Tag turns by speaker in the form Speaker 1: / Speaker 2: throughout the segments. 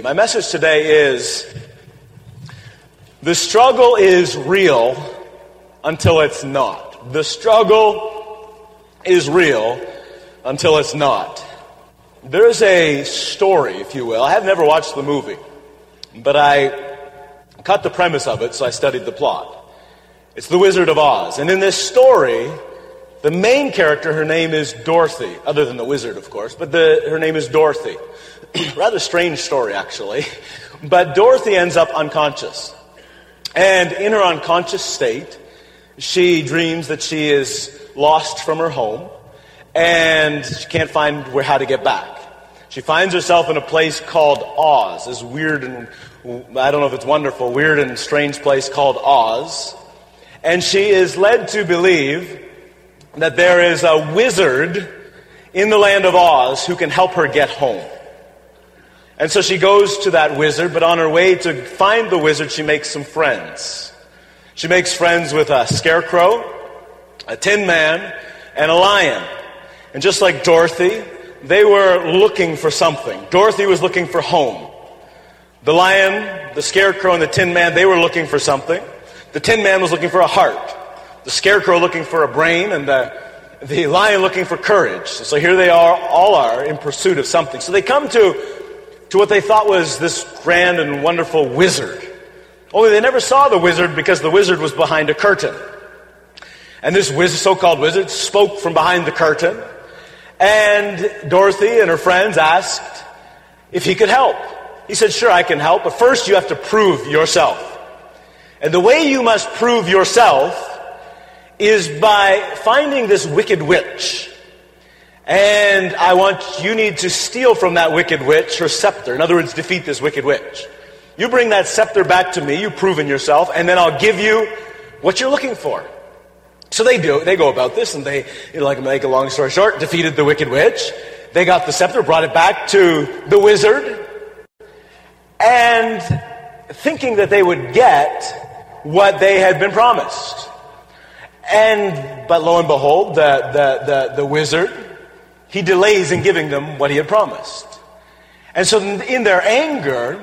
Speaker 1: My message today is the struggle is real until it's not. The struggle is real until it's not. There's a story, if you will. I have never watched the movie, but I caught the premise of it, so I studied the plot. It's The Wizard of Oz. And in this story, the main character, her name is Dorothy, other than the wizard, of course, but the, her name is Dorothy. Rather strange story, actually. But Dorothy ends up unconscious. And in her unconscious state, she dreams that she is lost from her home and she can't find where, how to get back. She finds herself in a place called Oz, this weird and, I don't know if it's wonderful, weird and strange place called Oz. And she is led to believe that there is a wizard in the land of Oz who can help her get home. And so she goes to that wizard, but on her way to find the wizard, she makes some friends. She makes friends with a scarecrow, a tin man, and a lion. And just like Dorothy, they were looking for something. Dorothy was looking for home. The lion, the scarecrow, and the tin man, they were looking for something. The tin man was looking for a heart. The scarecrow looking for a brain, and the, the lion looking for courage. So here they are, all are in pursuit of something. So they come to to what they thought was this grand and wonderful wizard. Only they never saw the wizard because the wizard was behind a curtain. And this wiz- so-called wizard spoke from behind the curtain. And Dorothy and her friends asked if he could help. He said, sure, I can help, but first you have to prove yourself. And the way you must prove yourself is by finding this wicked witch and I want, you need to steal from that wicked witch her scepter. In other words, defeat this wicked witch. You bring that scepter back to me, you've proven yourself, and then I'll give you what you're looking for. So they do, they go about this, and they, you know, like make a long story short, defeated the wicked witch. They got the scepter, brought it back to the wizard, and thinking that they would get what they had been promised. And, but lo and behold, the, the, the, the wizard he delays in giving them what he had promised. And so, in their anger,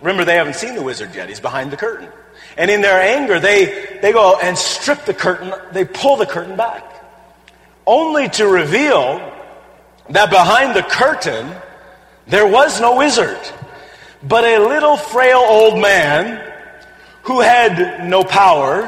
Speaker 1: remember they haven't seen the wizard yet, he's behind the curtain. And in their anger, they, they go and strip the curtain, they pull the curtain back. Only to reveal that behind the curtain, there was no wizard, but a little frail old man who had no power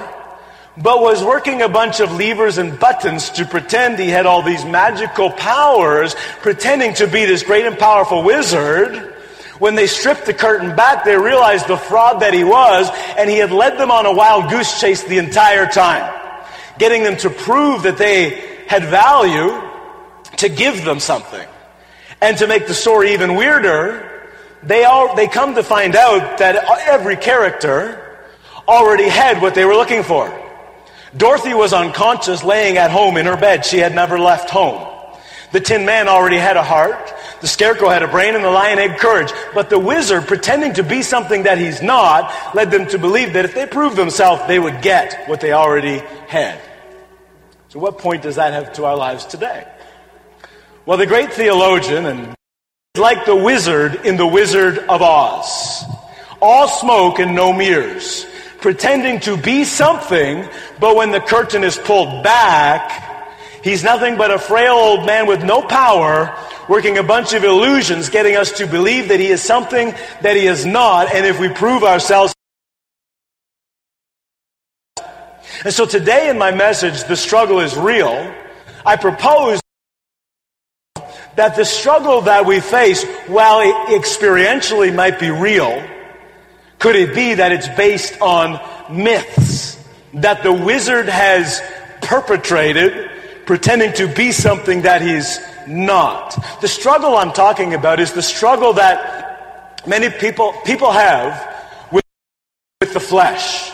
Speaker 1: but was working a bunch of levers and buttons to pretend he had all these magical powers, pretending to be this great and powerful wizard. When they stripped the curtain back, they realized the fraud that he was, and he had led them on a wild goose chase the entire time, getting them to prove that they had value, to give them something. And to make the story even weirder, they, all, they come to find out that every character already had what they were looking for. Dorothy was unconscious laying at home in her bed. She had never left home. The Tin Man already had a heart. The Scarecrow had a brain and the Lion had courage. But the wizard, pretending to be something that he's not, led them to believe that if they proved themselves, they would get what they already had. So what point does that have to our lives today? Well, the great theologian and like the wizard in The Wizard of Oz. All smoke and no mirrors pretending to be something, but when the curtain is pulled back, he's nothing but a frail old man with no power, working a bunch of illusions, getting us to believe that he is something that he is not, and if we prove ourselves, and so today in my message, the struggle is real. I propose that the struggle that we face, while experientially might be real, could it be that it's based on myths that the wizard has perpetrated, pretending to be something that he's not? The struggle I'm talking about is the struggle that many people, people have with, with the flesh.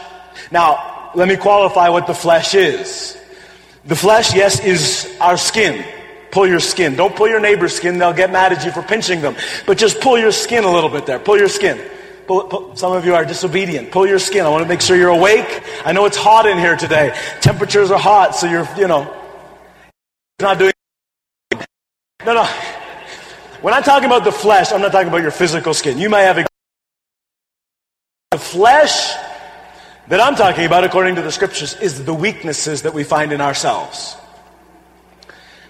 Speaker 1: Now, let me qualify what the flesh is. The flesh, yes, is our skin. Pull your skin. Don't pull your neighbor's skin. They'll get mad at you for pinching them. But just pull your skin a little bit there. Pull your skin. Pull, pull, some of you are disobedient. Pull your skin. I want to make sure you're awake. I know it's hot in here today. Temperatures are hot, so you're, you know, not doing. No, no. When I'm talking about the flesh, I'm not talking about your physical skin. You may have a the flesh that I'm talking about, according to the scriptures, is the weaknesses that we find in ourselves.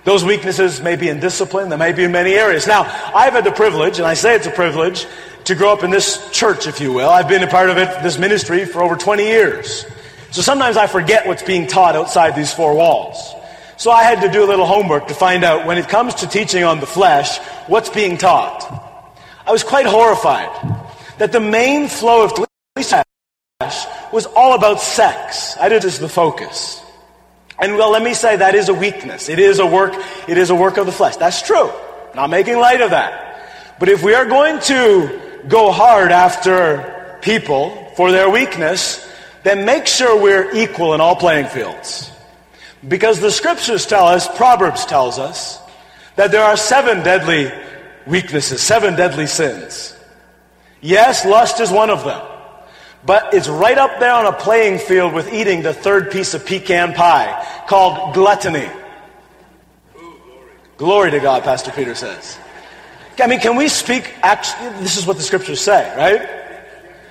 Speaker 1: Those weaknesses may be in discipline, they may be in many areas. Now, I've had the privilege, and I say it's a privilege, to grow up in this church, if you will. I've been a part of it, this ministry, for over 20 years. So sometimes I forget what's being taught outside these four walls. So I had to do a little homework to find out when it comes to teaching on the flesh, what's being taught. I was quite horrified that the main flow of flesh was all about sex. I did as the focus. And well, let me say that is a weakness. It is a work, it is a work of the flesh. That's true. Not making light of that. But if we are going to go hard after people for their weakness, then make sure we're equal in all playing fields. Because the scriptures tell us, Proverbs tells us, that there are seven deadly weaknesses, seven deadly sins. Yes, lust is one of them. But it's right up there on a playing field with eating the third piece of pecan pie called gluttony. Glory to God, Pastor Peter says. I mean, can we speak, actually, this is what the scriptures say, right?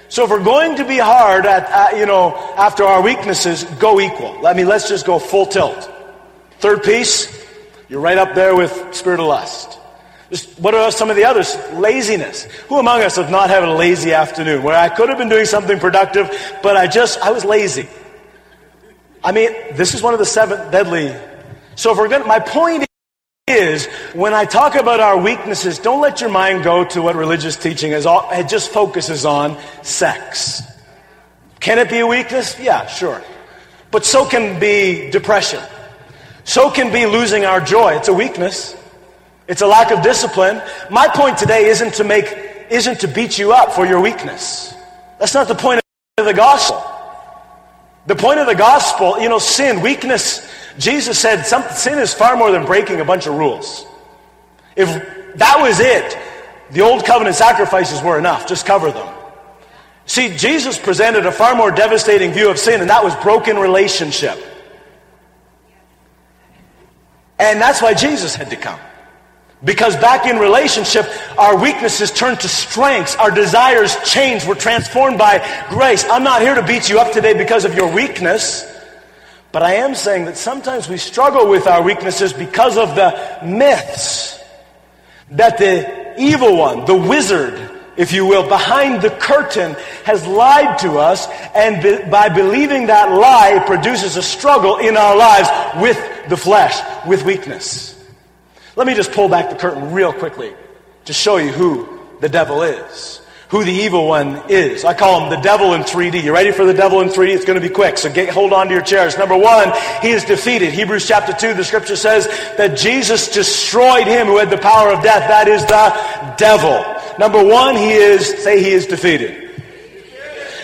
Speaker 1: So if we're going to be hard at, you know, after our weaknesses, go equal. I mean, let's just go full tilt. Third piece, you're right up there with spirit of lust. What are some of the others? Laziness. Who among us have not had a lazy afternoon where I could have been doing something productive, but I just, I was lazy. I mean, this is one of the seven deadly. So if we're going to, my point is, when I talk about our weaknesses, don't let your mind go to what religious teaching is. All, it just focuses on sex. Can it be a weakness? Yeah, sure. But so can be depression. So can be losing our joy. It's a weakness. It's a lack of discipline. My point today isn't to make, isn't to beat you up for your weakness. That's not the point of the gospel. The point of the gospel, you know, sin, weakness, Jesus said sin is far more than breaking a bunch of rules. If that was it, the old covenant sacrifices were enough. Just cover them. See, Jesus presented a far more devastating view of sin, and that was broken relationship. And that's why Jesus had to come. Because back in relationship, our weaknesses turn to strengths. Our desires change. We're transformed by grace. I'm not here to beat you up today because of your weakness. But I am saying that sometimes we struggle with our weaknesses because of the myths that the evil one, the wizard, if you will, behind the curtain has lied to us. And be, by believing that lie, it produces a struggle in our lives with the flesh, with weakness. Let me just pull back the curtain real quickly to show you who the devil is who the evil one is. I call him the devil in 3D. You ready for the devil in 3D? It's going to be quick, so get, hold on to your chairs. Number one, he is defeated. Hebrews chapter 2, the scripture says that Jesus destroyed him who had the power of death. That is the devil. Number one, he is, say he is defeated.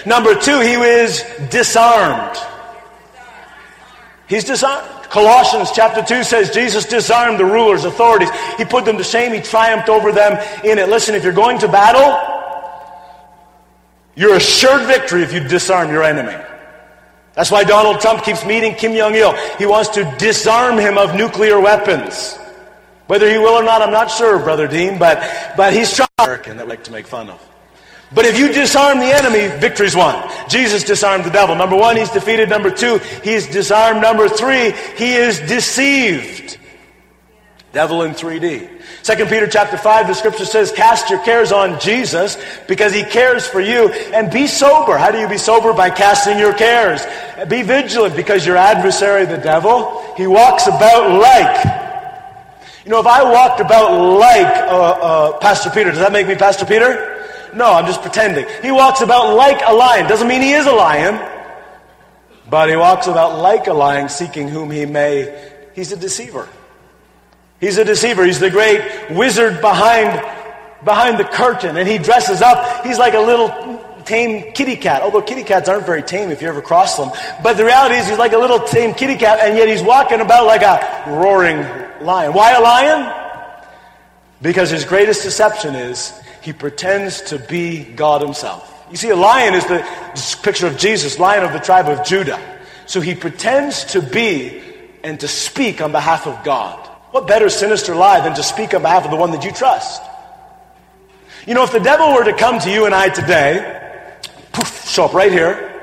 Speaker 1: Number two, he is disarmed. He's disarmed. Colossians chapter 2 says Jesus disarmed the rulers, authorities. He put them to shame. He triumphed over them in it. Listen, if you're going to battle, you're assured victory if you disarm your enemy. That's why Donald Trump keeps meeting Kim Jong il. He wants to disarm him of nuclear weapons. Whether he will or not, I'm not sure, Brother Dean, but, but he's trying. American that like to make fun of. But if you disarm the enemy, victory's won. Jesus disarmed the devil. Number one, he's defeated. Number two, he's disarmed. Number three, he is deceived. Devil in 3D. 2 Peter chapter 5, the scripture says, cast your cares on Jesus because he cares for you and be sober. How do you be sober? By casting your cares. Be vigilant because your adversary, the devil, he walks about like. You know, if I walked about like uh, uh, Pastor Peter, does that make me Pastor Peter? No, I'm just pretending. He walks about like a lion. Doesn't mean he is a lion. But he walks about like a lion, seeking whom he may. He's a deceiver. He's a deceiver. He's the great wizard behind, behind the curtain. And he dresses up. He's like a little tame kitty cat. Although kitty cats aren't very tame if you ever cross them. But the reality is he's like a little tame kitty cat and yet he's walking about like a roaring lion. Why a lion? Because his greatest deception is he pretends to be God himself. You see, a lion is the picture of Jesus, lion of the tribe of Judah. So he pretends to be and to speak on behalf of God. What better sinister lie than to speak on behalf of the one that you trust? You know, if the devil were to come to you and I today, poof, show up right here,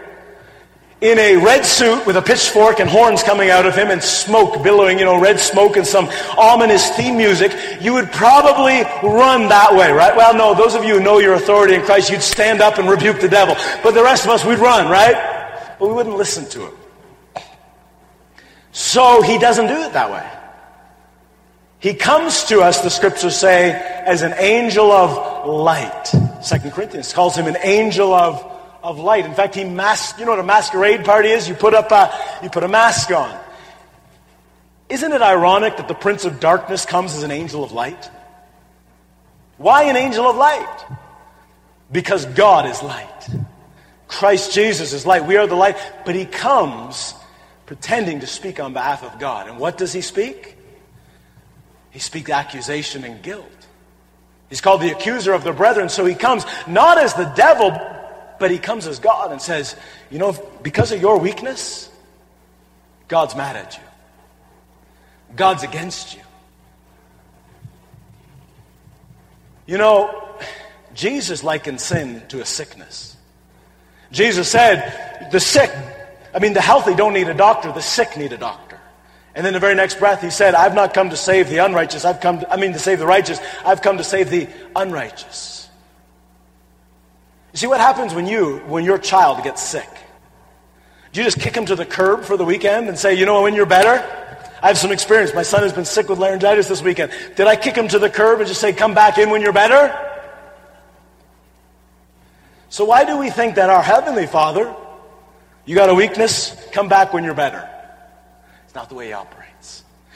Speaker 1: in a red suit with a pitchfork and horns coming out of him and smoke billowing, you know, red smoke and some ominous theme music, you would probably run that way, right? Well, no, those of you who know your authority in Christ, you'd stand up and rebuke the devil. But the rest of us, we'd run, right? But we wouldn't listen to him. So he doesn't do it that way. He comes to us, the scriptures say, as an angel of light. Second Corinthians calls him an angel of, of light. In fact, he masked, you know what a masquerade party is? You put up a, you put a mask on. Isn't it ironic that the prince of darkness comes as an angel of light? Why an angel of light? Because God is light. Christ Jesus is light. We are the light. But he comes pretending to speak on behalf of God. And what does he speak? He speaks accusation and guilt. He's called the accuser of the brethren. So he comes not as the devil, but he comes as God and says, You know, because of your weakness, God's mad at you, God's against you. You know, Jesus likened sin to a sickness. Jesus said, The sick, I mean, the healthy don't need a doctor, the sick need a doctor. And then the very next breath, he said, I've not come to save the unrighteous. I've come, to, I mean, to save the righteous. I've come to save the unrighteous. You see what happens when you, when your child gets sick? Do you just kick him to the curb for the weekend and say, you know, when you're better? I have some experience. My son has been sick with laryngitis this weekend. Did I kick him to the curb and just say, come back in when you're better? So why do we think that our Heavenly Father, you got a weakness, come back when you're better? It's not the way he operates.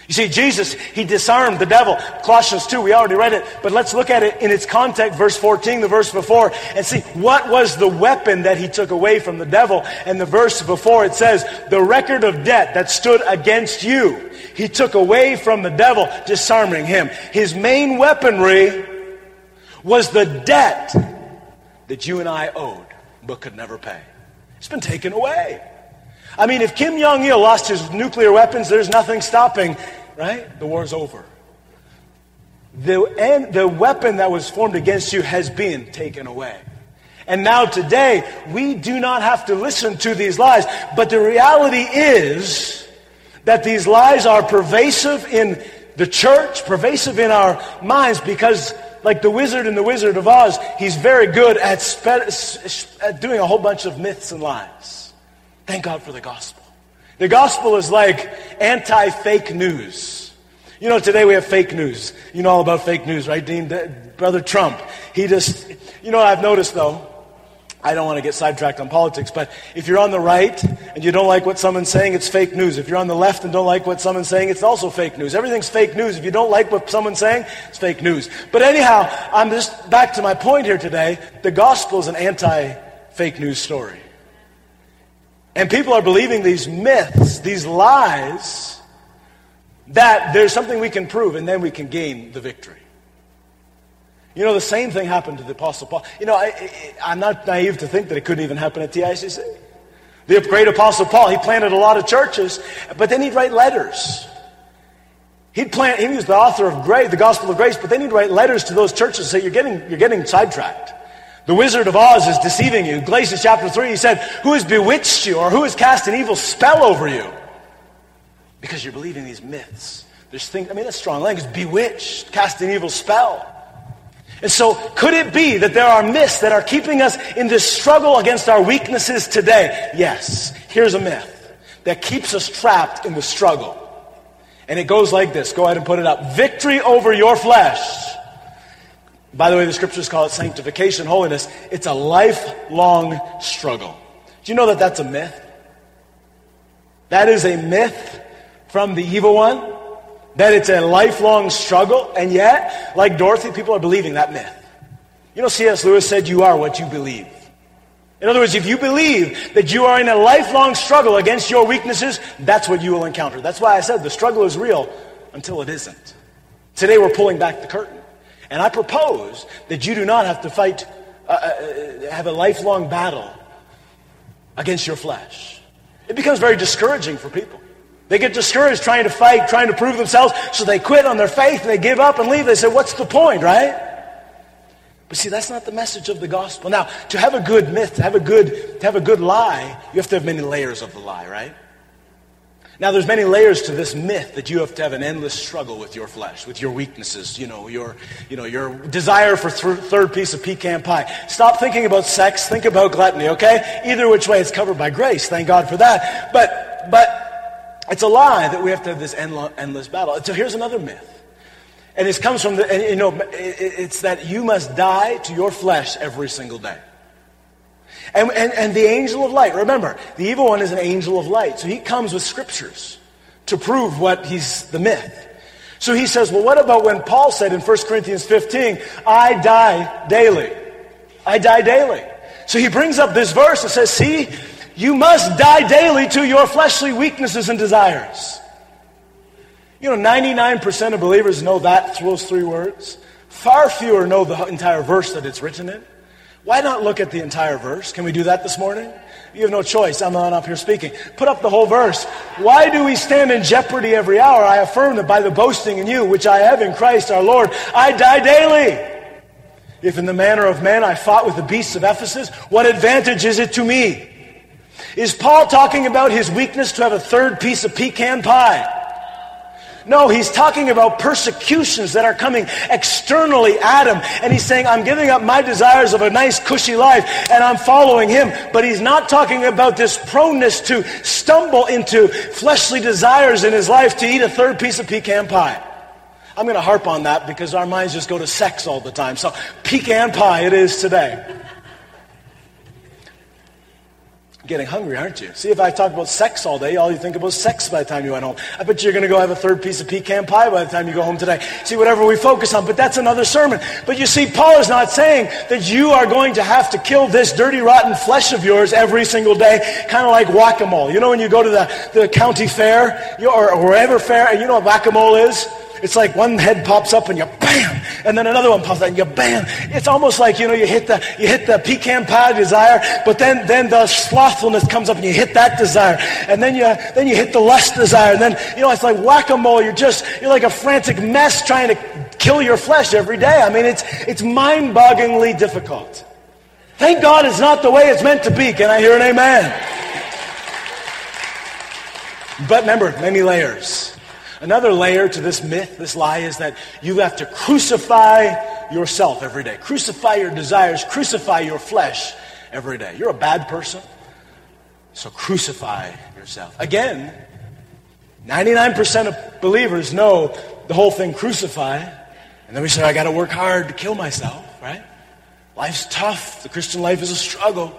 Speaker 1: You see, Jesus, he disarmed the devil. Colossians 2, we already read it, but let's look at it in its context, verse 14, the verse before, and see what was the weapon that he took away from the devil. And the verse before it says, the record of debt that stood against you, he took away from the devil, disarming him. His main weaponry was the debt that you and I owed, but could never pay. It's been taken away. I mean, if Kim Jong il lost his nuclear weapons, there's nothing stopping, right? The war's over. The, and the weapon that was formed against you has been taken away. And now today, we do not have to listen to these lies. But the reality is that these lies are pervasive in the church, pervasive in our minds, because like the wizard in the Wizard of Oz, he's very good at, spe- at doing a whole bunch of myths and lies. Thank God for the gospel. The gospel is like anti fake news. You know, today we have fake news. You know all about fake news, right, Dean? Brother Trump. He just, you know what I've noticed though? I don't want to get sidetracked on politics, but if you're on the right and you don't like what someone's saying, it's fake news. If you're on the left and don't like what someone's saying, it's also fake news. Everything's fake news. If you don't like what someone's saying, it's fake news. But anyhow, I'm just back to my point here today. The gospel is an anti fake news story. And people are believing these myths, these lies, that there's something we can prove and then we can gain the victory. You know, the same thing happened to the Apostle Paul. You know, I, am not naive to think that it couldn't even happen at TICC. The great Apostle Paul, he planted a lot of churches, but then he'd write letters. He'd plant, he was the author of Grace, the Gospel of Grace, but then he'd write letters to those churches and say, you're getting, you're getting sidetracked. The Wizard of Oz is deceiving you. Galatians chapter 3, he said, Who has bewitched you or who has cast an evil spell over you? Because you're believing these myths. There's things, I mean, that's strong language. Bewitched, cast an evil spell. And so, could it be that there are myths that are keeping us in this struggle against our weaknesses today? Yes. Here's a myth that keeps us trapped in the struggle. And it goes like this. Go ahead and put it up. Victory over your flesh by the way, the scriptures call it sanctification, holiness. It's a lifelong struggle. Do you know that that's a myth? That is a myth from the evil one. That it's a lifelong struggle. And yet, like Dorothy, people are believing that myth. You know, C.S. Lewis said, You are what you believe. In other words, if you believe that you are in a lifelong struggle against your weaknesses, that's what you will encounter. That's why I said the struggle is real until it isn't. Today we're pulling back the curtain. And I propose that you do not have to fight, uh, uh, have a lifelong battle against your flesh. It becomes very discouraging for people.
Speaker 2: They get discouraged trying to fight, trying to prove themselves, so they quit on their faith and they give up and leave. They say, What's the point, right? But see, that's not the message of the gospel. Now, to have a good myth, to have a good, to have a good lie, you have to have many layers of the lie, right? Now, there's many layers to this myth that you have to have an endless struggle with your flesh, with your weaknesses, you know, your, you know, your desire for th- third piece of pecan pie. Stop thinking about sex, think about gluttony, okay? Either which way, it's covered by grace. Thank God for that. But, but it's a lie that we have to have this endless battle. So here's another myth. And this comes from the, you know, it's that you must die to your flesh every single day. And, and, and the angel of light, remember, the evil one is an angel of light. So he comes with scriptures to prove what he's the myth. So he says, well, what about when Paul said in 1 Corinthians 15, I die daily? I die daily. So he brings up this verse and says, see, you must die daily to your fleshly weaknesses and desires. You know, 99% of believers know that, those three words. Far fewer know the entire verse that it's written in. Why not look at the entire verse? Can we do that this morning? You have no choice. I'm not up here speaking. Put up the whole verse. Why do we stand in jeopardy every hour? I affirm that by the boasting in you, which I have in Christ our Lord, I die daily. If in the manner of man I fought with the beasts of Ephesus, what advantage is it to me? Is Paul talking about his weakness to have a third piece of pecan pie? No, he's talking about persecutions that are coming externally at him. And he's saying, I'm giving up my desires of a nice, cushy life and I'm following him. But he's not talking about this proneness to stumble into fleshly desires in his life to eat a third piece of pecan pie. I'm going to harp on that because our minds just go to sex all the time. So pecan pie it is today getting hungry, aren't you? See, if I talk about sex all day, all you think about sex by the time you went home. I bet you're going to go have a third piece of pecan pie by the time you go home today. See, whatever we focus on, but that's another sermon. But you see, Paul is not saying that you are going to have to kill this dirty, rotten flesh of yours every single day, kind of like whack-a-mole. You know when you go to the, the county fair or, or wherever fair, and you know what whack-a-mole is? It's like one head pops up and you bam, and then another one pops up and you bam. It's almost like you know you hit the you hit the pecan pie desire, but then then the slothfulness comes up and you hit that desire, and then you then you hit the lust desire, and then you know it's like whack a mole. You're just you're like a frantic mess trying to kill your flesh every day. I mean it's it's mind bogglingly difficult. Thank God it's not the way it's meant to be. Can I hear an amen? But remember, many layers. Another layer to this myth, this lie, is that you have to crucify yourself every day. Crucify your desires, crucify your flesh every day. You're a bad person, so crucify yourself. Again, 99% of believers know the whole thing crucify, and then we say, I got to work hard to kill myself, right? Life's tough. The Christian life is a struggle.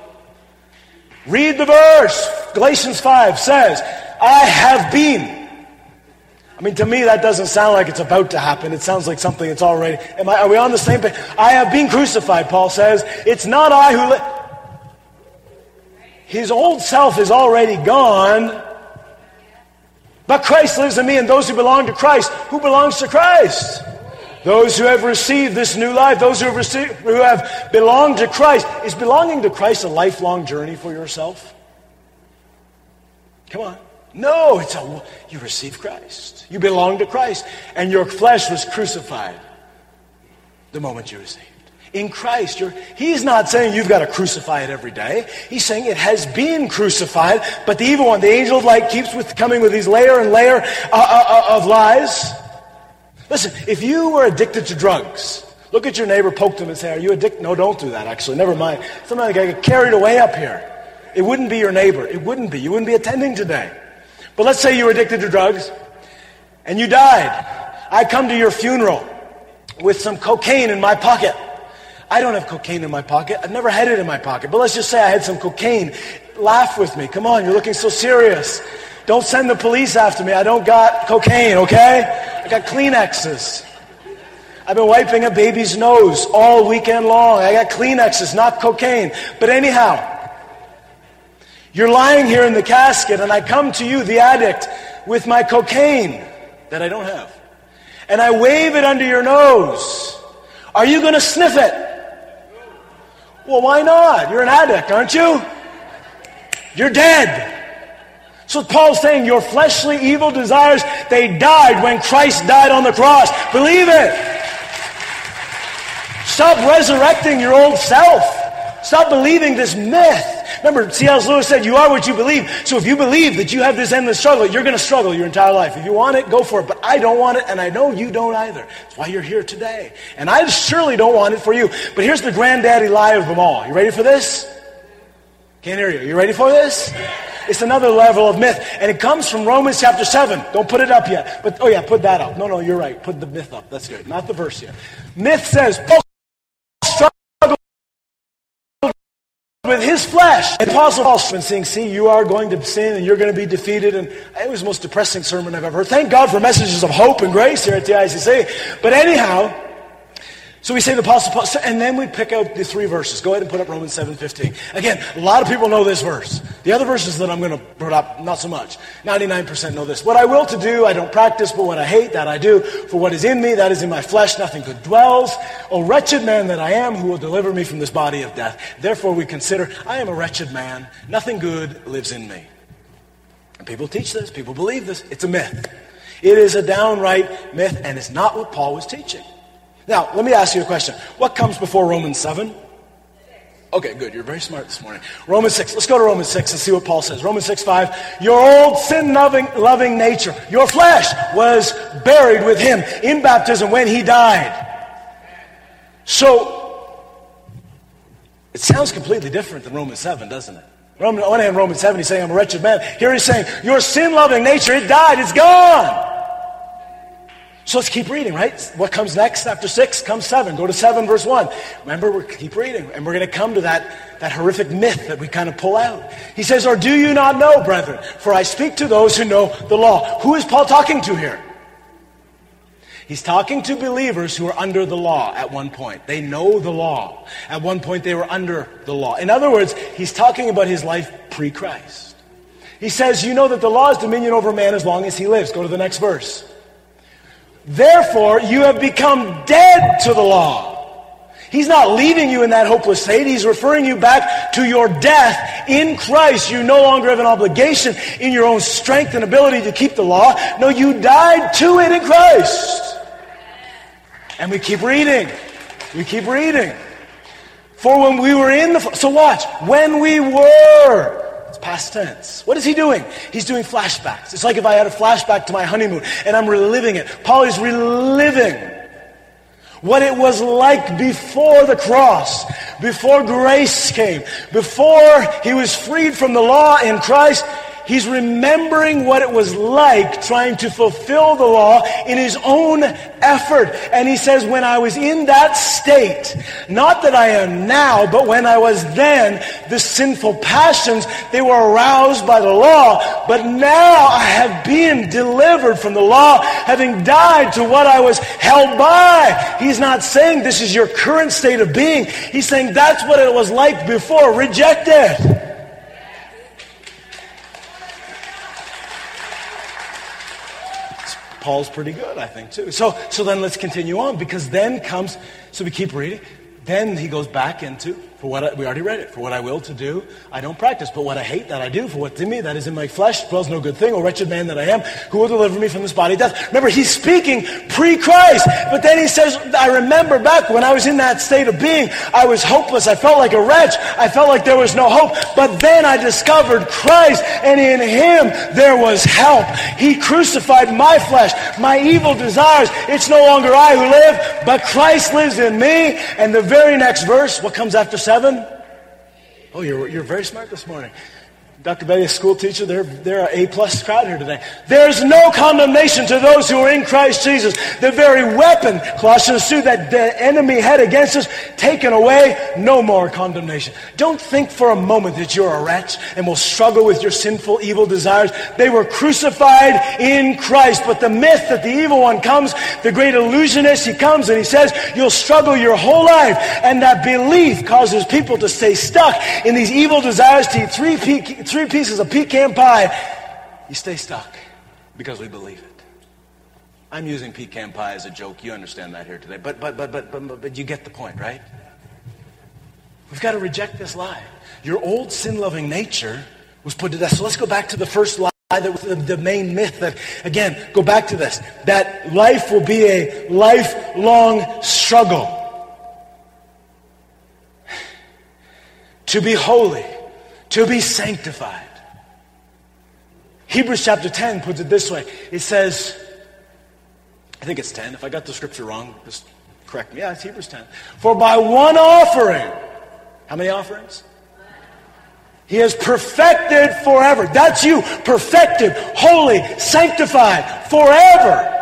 Speaker 2: Read the verse. Galatians 5 says, I have been I mean, to me, that doesn't sound like it's about to happen. It sounds like something that's already. Am I, are we on the same page? I have been crucified, Paul says. It's not I who. Li- His old self is already gone. But Christ lives in me, and those who belong to Christ, who belongs to Christ? Those who have received this new life, those who have, received, who have belonged to Christ. Is belonging to Christ a lifelong journey for yourself? Come on. No, it's a, you receive Christ. You belong to Christ. And your flesh was crucified the moment you received. In Christ, he's not saying you've got to crucify it every day. He's saying it has been crucified, but the evil one, the angel of light, keeps with, coming with these layer and layer uh, uh, uh, of lies. Listen, if you were addicted to drugs, look at your neighbor, poke them and say, Are you addicted? No, don't do that, actually. Never mind. Somebody get carried away up here. It wouldn't be your neighbor. It wouldn't be. You wouldn't be attending today. But let's say you were addicted to drugs and you died. I come to your funeral with some cocaine in my pocket. I don't have cocaine in my pocket. I've never had it in my pocket. But let's just say I had some cocaine. Laugh with me. Come on, you're looking so serious. Don't send the police after me. I don't got cocaine, okay? I got Kleenexes. I've been wiping a baby's nose all weekend long. I got Kleenexes, not cocaine. But anyhow, you're lying here in the casket, and I come to you, the addict, with my cocaine that I don't have. And I wave it under your nose. Are you going to sniff it? Well, why not? You're an addict, aren't you? You're dead. So Paul's saying your fleshly evil desires, they died when Christ died on the cross. Believe it. Stop resurrecting your old self. Stop believing this myth. Remember, C.S. Lewis said, You are what you believe. So if you believe that you have this endless struggle, you're going to struggle your entire life. If you want it, go for it. But I don't want it, and I know you don't either. That's why you're here today. And I surely don't want it for you. But here's the granddaddy lie of them all. You ready for this? Can't hear you. You ready for this? It's another level of myth. And it comes from Romans chapter 7. Don't put it up yet. But, oh yeah, put that up. No, no, you're right. Put the myth up. That's good. Not the verse yet. Myth says, Paul struggled with his flesh. And Apostle Paul's been saying, see, you are going to sin and you're going to be defeated. And it was the most depressing sermon I've ever heard. Thank God for messages of hope and grace here at the ICC. But anyhow, so we say the Apostle Paul, and then we pick out the three verses. Go ahead and put up Romans 7.15. Again, a lot of people know this verse. The other verses that I'm going to put up, not so much. 99% know this. What I will to do, I don't practice, but what I hate, that I do. For what is in me, that is in my flesh, nothing good dwells. O wretched man that I am, who will deliver me from this body of death. Therefore we consider, I am a wretched man. Nothing good lives in me. And people teach this. People believe this. It's a myth. It is a downright myth, and it's not what Paul was teaching. Now, let me ask you a question. What comes before Romans 7? Okay, good. You're very smart this morning. Romans 6. Let's go to Romans 6 and see what Paul says. Romans 6 5. Your old sin loving, loving nature, your flesh was buried with him in baptism when he died. So, it sounds completely different than Romans 7, doesn't it? Roman, on one hand, Romans 7, he's saying, I'm a wretched man. Here he's saying, your sin loving nature, it died, it's gone. So let's keep reading, right? What comes next after 6 comes 7. Go to 7 verse 1. Remember, we keep reading, and we're going to come to that, that horrific myth that we kind of pull out. He says, Or do you not know, brethren? For I speak to those who know the law. Who is Paul talking to here? He's talking to believers who are under the law at one point. They know the law. At one point, they were under the law. In other words, he's talking about his life pre Christ. He says, You know that the law is dominion over man as long as he lives. Go to the next verse. Therefore, you have become dead to the law. He's not leaving you in that hopeless state. He's referring you back to your death in Christ. You no longer have an obligation in your own strength and ability to keep the law. No, you died to it in Christ. And we keep reading. We keep reading. For when we were in the, so watch, when we were, past tense. What is he doing? He's doing flashbacks. It's like if I had a flashback to my honeymoon and I'm reliving it. Paul is reliving what it was like before the cross, before grace came, before he was freed from the law in Christ. He's remembering what it was like trying to fulfill the law in his own effort. And he says, when I was in that state, not that I am now, but when I was then, the sinful passions, they were aroused by the law. But now I have been delivered from the law, having died to what I was held by. He's not saying this is your current state of being. He's saying that's what it was like before. Reject it. Paul's pretty good, I think, too. So, so then let's continue on because then comes, so we keep reading. Then he goes back into for what I, we already read it. For what I will to do, I don't practice. But what I hate, that I do. For what's in me, that is in my flesh, dwells no good thing. O wretched man that I am, who will deliver me from this body of death? Remember, he's speaking pre-Christ. But then he says, I remember back when I was in that state of being, I was hopeless. I felt like a wretch. I felt like there was no hope. But then I discovered Christ, and in him there was help. He crucified my flesh, my evil desires. It's no longer I who live, but Christ lives in me. And the very next verse, what comes after seven? Oh, you're, you're very smart this morning. Dr. Betty, a school teacher, they're, they're an A-plus crowd here today. There's no condemnation to those who are in Christ Jesus. The very weapon, Colossians 2, that the enemy had against us, taken away, no more condemnation. Don't think for a moment that you're a wretch and will struggle with your sinful, evil desires. They were crucified in Christ. But the myth that the evil one comes, the great illusionist, he comes and he says, you'll struggle your whole life. And that belief causes people to stay stuck in these evil desires to eat three, three three pieces of pecan pie, you stay stuck because we believe it. I'm using pecan pie as a joke. You understand that here today. But, but, but, but, but, but you get the point, right? We've got to reject this lie. Your old sin loving nature was put to death. So let's go back to the first lie. That was the, the main myth that, again, go back to this, that life will be a lifelong struggle. To be holy, to be sanctified. Hebrews chapter 10 puts it this way. It says, I think it's 10. If I got the scripture wrong, just correct me. Yeah, it's Hebrews 10. For by one offering, how many offerings? He has perfected forever. That's you. Perfected, holy, sanctified forever.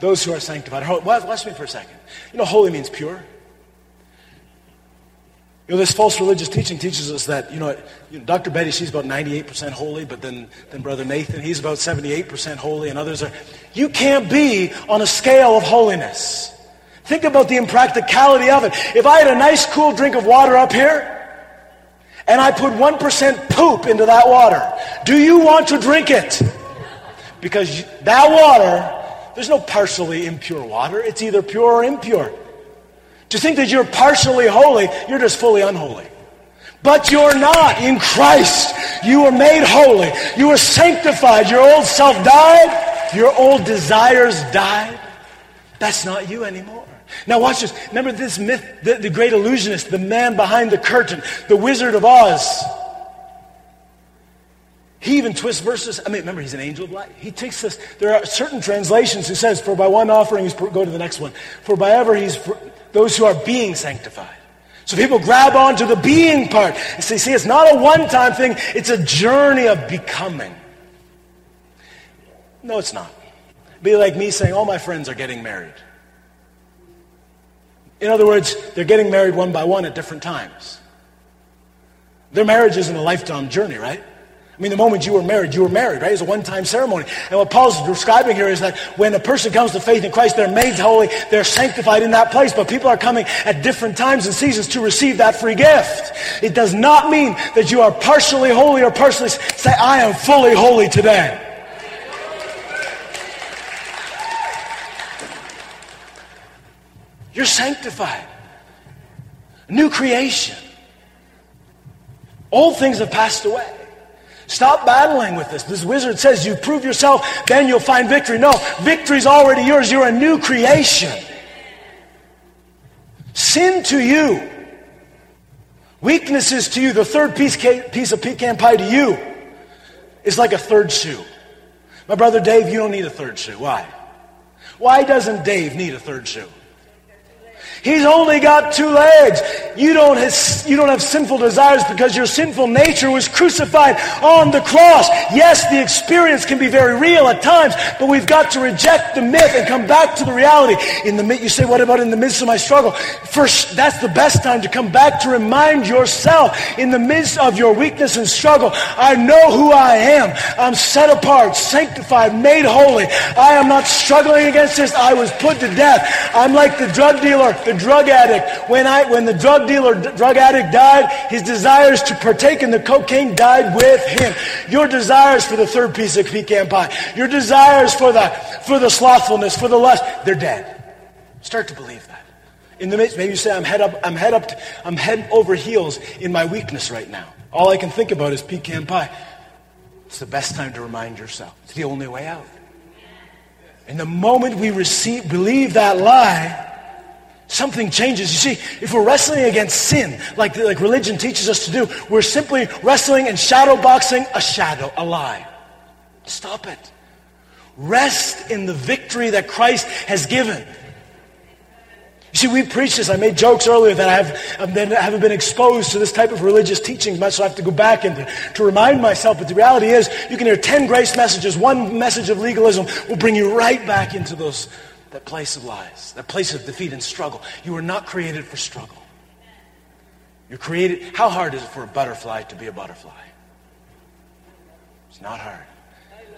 Speaker 2: Those who are sanctified. Watch me for a second. You know, holy means pure. You know, this false religious teaching teaches us that, you know, you know, Dr. Betty, she's about 98% holy, but then, then Brother Nathan, he's about 78% holy, and others are. You can't be on a scale of holiness. Think about the impracticality of it. If I had a nice cool drink of water up here, and I put 1% poop into that water, do you want to drink it? Because that water, there's no partially impure water. It's either pure or impure. To think that you're partially holy, you're just fully unholy. But you're not in Christ. You were made holy. You were sanctified. Your old self died. Your old desires died. That's not you anymore. Now watch this. Remember this myth, the, the great illusionist, the man behind the curtain, the Wizard of Oz. He even twists verses. I mean, remember, he's an angel of light. He takes this. There are certain translations who says, for by one offering, he's, go to the next one. For by ever, he's those who are being sanctified. So people grab onto the being part and say, see, it's not a one-time thing. It's a journey of becoming. No, it's not. Be like me saying, all my friends are getting married. In other words, they're getting married one by one at different times. Their marriage isn't a lifetime journey, right? I mean, the moment you were married, you were married, right? It's a one-time ceremony. And what Paul's describing here is that when a person comes to faith in Christ, they're made holy, they're sanctified in that place, but people are coming at different times and seasons to receive that free gift. It does not mean that you are partially holy or partially say, I am fully holy today. You're sanctified. New creation. Old things have passed away. Stop battling with this. This wizard says you prove yourself, then you'll find victory. No, victory's already yours. You're a new creation. Sin to you. Weaknesses to you. The third piece, piece of pecan pie to you is like a third shoe. My brother Dave, you don't need a third shoe. Why? Why doesn't Dave need a third shoe? He's only got two legs. You don't, have, you don't have sinful desires because your sinful nature was crucified on the cross. Yes, the experience can be very real at times, but we've got to reject the myth and come back to the reality. In the you say, what about in the midst of my struggle? First, that's the best time to come back to remind yourself in the midst of your weakness and struggle. I know who I am. I'm set apart, sanctified, made holy. I am not struggling against this. I was put to death. I'm like the drug dealer, the drug addict. When, I, when the drug dealer, drug addict died, his desires to partake in the cocaine died with him. Your desires for the third piece of pecan pie, your desires for the, for the slothfulness, for the lust, they're dead. Start to believe that. In the midst, maybe you say, I'm head up, I'm head up, I'm head over heels in my weakness right now. All I can think about is pecan pie. It's the best time to remind yourself. It's the only way out. And the moment we receive, believe that lie, something changes. You see, if we're wrestling against sin, like, like religion teaches us to do, we're simply wrestling and shadow boxing a shadow, a lie. Stop it. Rest in the victory that Christ has given. You see, we preach this. I made jokes earlier that I, have, been, haven't been exposed to this type of religious teaching much, so I have to go back and to, to remind myself. But the reality is, you can hear 10 grace messages. One message of legalism will bring you right back into those that place of lies, that place of defeat and struggle. You were not created for struggle. You're created. How hard is it for a butterfly to be a butterfly? It's not hard.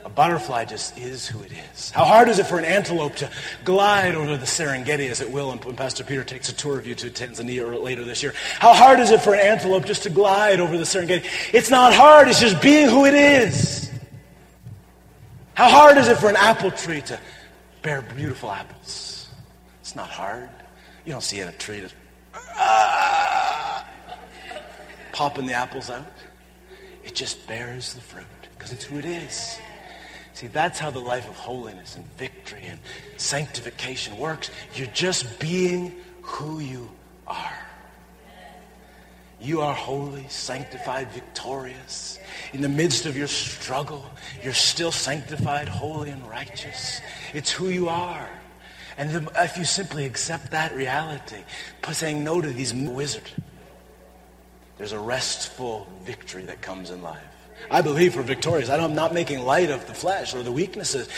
Speaker 2: A butterfly just is who it is. How hard is it for an antelope to glide over the Serengeti as it will when Pastor Peter takes a tour of you to Tanzania later this year? How hard is it for an antelope just to glide over the Serengeti? It's not hard. It's just being who it is. How hard is it for an apple tree to bear beautiful apples. It's not hard. You don't see in a tree just ah, popping the apples out. It just bears the fruit. because it's who it is. See, that's how the life of holiness and victory and sanctification works. You're just being who you are. You are holy, sanctified, victorious. In the midst of your struggle, you're still sanctified, holy, and righteous. It's who you are. And if you simply accept that reality, saying no to these wizards, there's a restful victory that comes in life. I believe we're victorious. I'm not making light of the flesh or the weaknesses.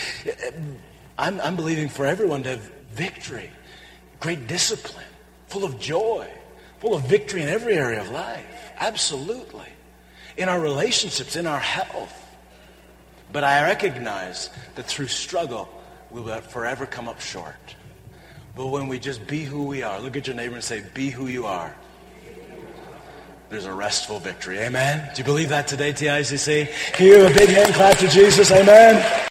Speaker 2: I'm, I'm believing for everyone to have victory, great discipline, full of joy, full of victory in every area of life. Absolutely. In our relationships, in our health. But I recognize that through struggle, we will forever come up short. But when we just be who we are, look at your neighbor and say, be who you are there's a restful victory. Amen? Do you believe that today, TICC? Can you give a big hand clap to Jesus? Amen?